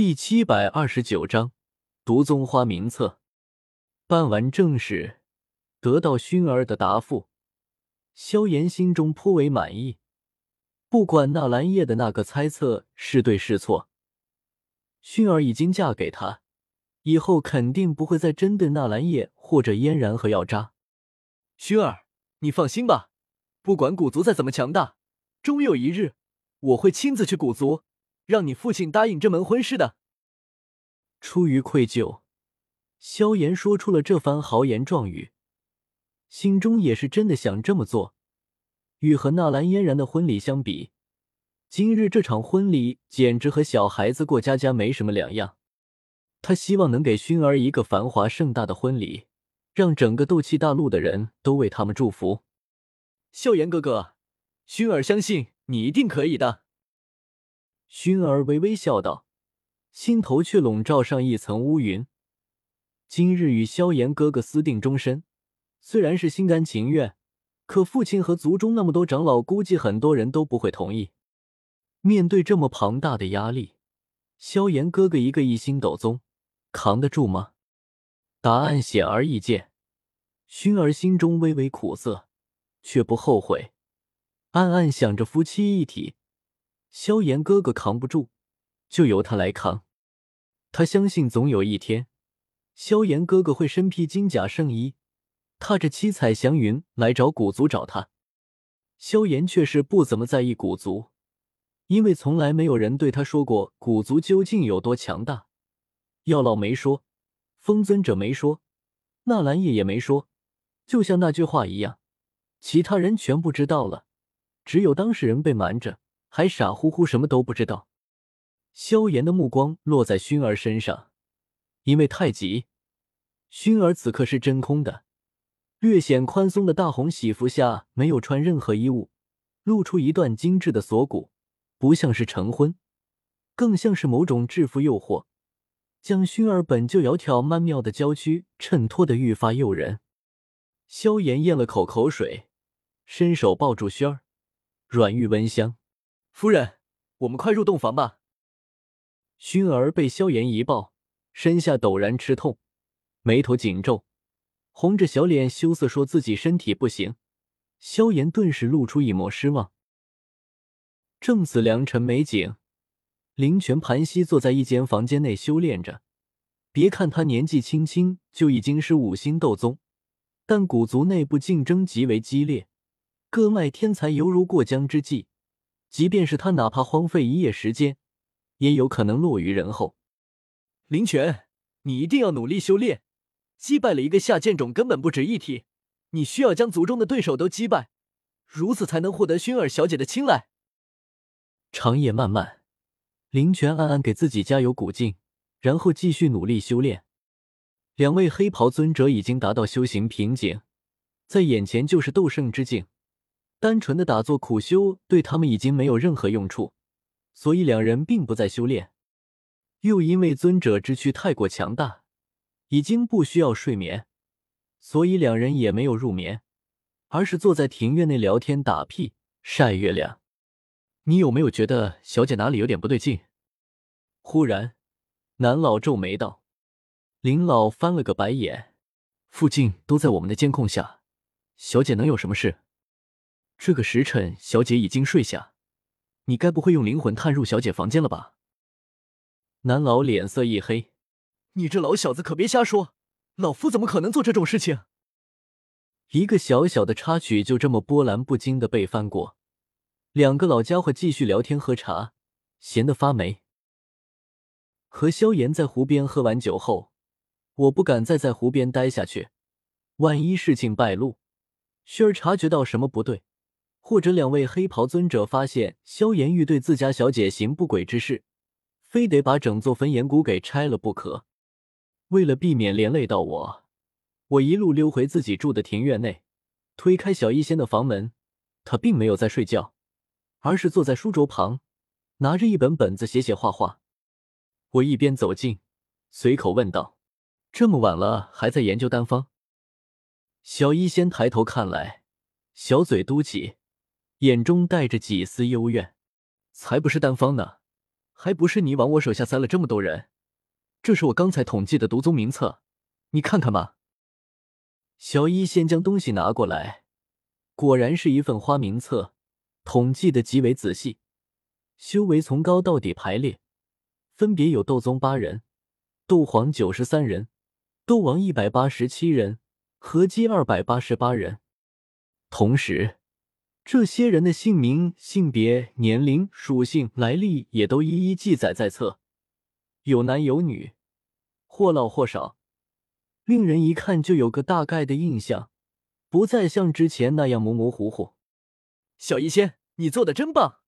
第七百二十九章毒宗花名册。办完正事，得到熏儿的答复，萧炎心中颇为满意。不管纳兰叶的那个猜测是对是错，熏儿已经嫁给他，以后肯定不会再针对纳兰叶或者嫣然和药渣。熏儿，你放心吧，不管古族再怎么强大，终有一日我会亲自去古族。让你父亲答应这门婚事的。出于愧疚，萧炎说出了这番豪言壮语，心中也是真的想这么做。与和纳兰嫣然的婚礼相比，今日这场婚礼简直和小孩子过家家没什么两样。他希望能给薰儿一个繁华盛大的婚礼，让整个斗气大陆的人都为他们祝福。萧炎哥哥，薰儿相信你一定可以的。薰儿微微笑道，心头却笼罩上一层乌云。今日与萧炎哥哥私定终身，虽然是心甘情愿，可父亲和族中那么多长老，估计很多人都不会同意。面对这么庞大的压力，萧炎哥哥一个一星斗宗，扛得住吗？答案显而易见。薰儿心中微微苦涩，却不后悔，暗暗想着夫妻一体。萧炎哥哥扛不住，就由他来扛。他相信总有一天，萧炎哥哥会身披金甲圣衣，踏着七彩祥云来找古族找他。萧炎却是不怎么在意古族，因为从来没有人对他说过古族究竟有多强大。药老没说，风尊者没说，纳兰叶也没说，就像那句话一样，其他人全部知道了，只有当事人被瞒着。还傻乎乎什么都不知道。萧炎的目光落在薰儿身上，因为太急，薰儿此刻是真空的，略显宽松的大红喜服下没有穿任何衣物，露出一段精致的锁骨，不像是成婚，更像是某种制服诱惑，将薰儿本就窈窕曼妙的娇躯衬托得愈发诱人。萧炎咽了口口水，伸手抱住薰儿，软玉温香。夫人，我们快入洞房吧。薰儿被萧炎一抱，身下陡然吃痛，眉头紧皱，红着小脸羞涩说自己身体不行。萧炎顿时露出一抹失望。正此良辰美景，林泉盘膝坐在一间房间内修炼着。别看他年纪轻轻就已经是五星斗宗，但古族内部竞争极为激烈，各脉天才犹如过江之鲫。即便是他，哪怕荒废一夜时间，也有可能落于人后。林泉，你一定要努力修炼，击败了一个下贱种根本不值一提。你需要将族中的对手都击败，如此才能获得薰儿小姐的青睐。长夜漫漫，林泉暗暗给自己加油鼓劲，然后继续努力修炼。两位黑袍尊者已经达到修行瓶颈，在眼前就是斗圣之境。单纯的打坐苦修对他们已经没有任何用处，所以两人并不再修炼。又因为尊者之躯太过强大，已经不需要睡眠，所以两人也没有入眠，而是坐在庭院内聊天打屁晒月亮。你有没有觉得小姐哪里有点不对劲？忽然，南老皱眉道：“林老翻了个白眼，附近都在我们的监控下，小姐能有什么事？”这个时辰，小姐已经睡下，你该不会用灵魂探入小姐房间了吧？南老脸色一黑：“你这老小子可别瞎说，老夫怎么可能做这种事情？”一个小小的插曲就这么波澜不惊的被翻过。两个老家伙继续聊天喝茶，闲得发霉。和萧炎在湖边喝完酒后，我不敢再在湖边待下去，万一事情败露，薰儿察觉到什么不对。或者两位黑袍尊者发现萧炎欲对自家小姐行不轨之事，非得把整座焚炎谷给拆了不可。为了避免连累到我，我一路溜回自己住的庭院内，推开小医仙的房门。他并没有在睡觉，而是坐在书桌旁，拿着一本本子写写画画。我一边走近，随口问道：“这么晚了，还在研究丹方？”小医仙抬头看来，小嘴嘟起。眼中带着几丝幽怨，才不是单方呢，还不是你往我手下塞了这么多人？这是我刚才统计的毒宗名册，你看看吧。小一先将东西拿过来，果然是一份花名册，统计的极为仔细，修为从高到底排列，分别有斗宗八人、斗皇九十三人、斗王一百八十七人，合计二百八十八人。同时，这些人的姓名、性别、年龄、属性、来历也都一一记载在册，有男有女，或老或少。令人一看就有个大概的印象，不再像之前那样模模糊糊。小医仙，你做的真棒！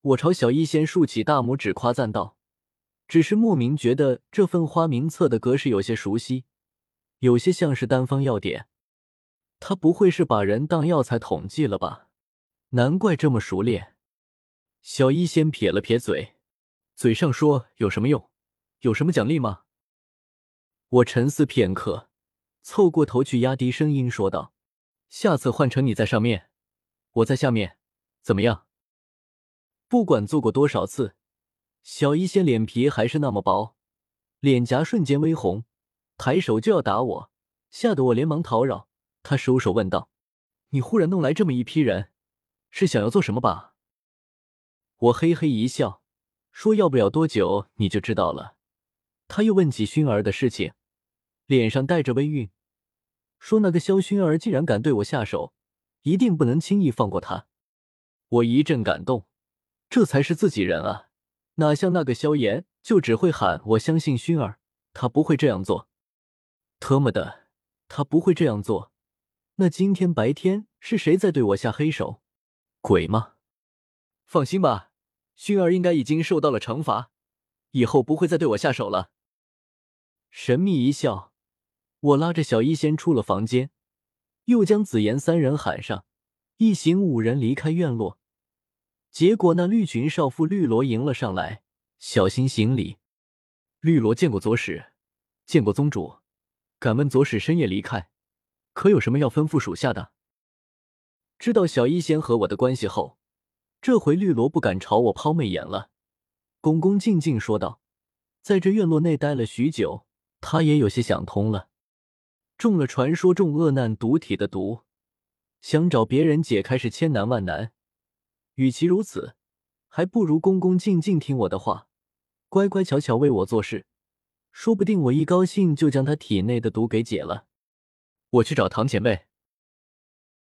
我朝小医仙竖起大拇指夸赞道。只是莫名觉得这份花名册的格式有些熟悉，有些像是单方要点。他不会是把人当药材统计了吧？难怪这么熟练。小医仙撇了撇嘴，嘴上说有什么用？有什么奖励吗？我沉思片刻，凑过头去压低声音说道：“下次换成你在上面，我在下面，怎么样？”不管做过多少次，小医仙脸皮还是那么薄，脸颊瞬间微红，抬手就要打我，吓得我连忙讨扰。他收手问道：“你忽然弄来这么一批人，是想要做什么吧？”我嘿嘿一笑，说：“要不了多久你就知道了。”他又问起薰儿的事情。脸上带着微愠，说：“那个萧薰儿竟然敢对我下手，一定不能轻易放过他。”我一阵感动，这才是自己人啊，哪像那个萧炎，就只会喊“我相信熏儿”，他不会这样做。特么的，他不会这样做，那今天白天是谁在对我下黑手？鬼吗？放心吧，薰儿应该已经受到了惩罚，以后不会再对我下手了。神秘一笑。我拉着小医仙出了房间，又将紫妍三人喊上，一行五人离开院落。结果那绿裙少妇绿萝迎了上来，小心行礼。绿萝见过左使，见过宗主，敢问左使深夜离开，可有什么要吩咐属下的？知道小医仙和我的关系后，这回绿萝不敢朝我抛媚眼了，恭恭敬敬说道：“在这院落内待了许久，他也有些想通了。”中了传说中恶难毒体的毒，想找别人解开是千难万难。与其如此，还不如恭恭敬敬听我的话，乖乖巧巧为我做事。说不定我一高兴就将他体内的毒给解了。我去找唐前辈。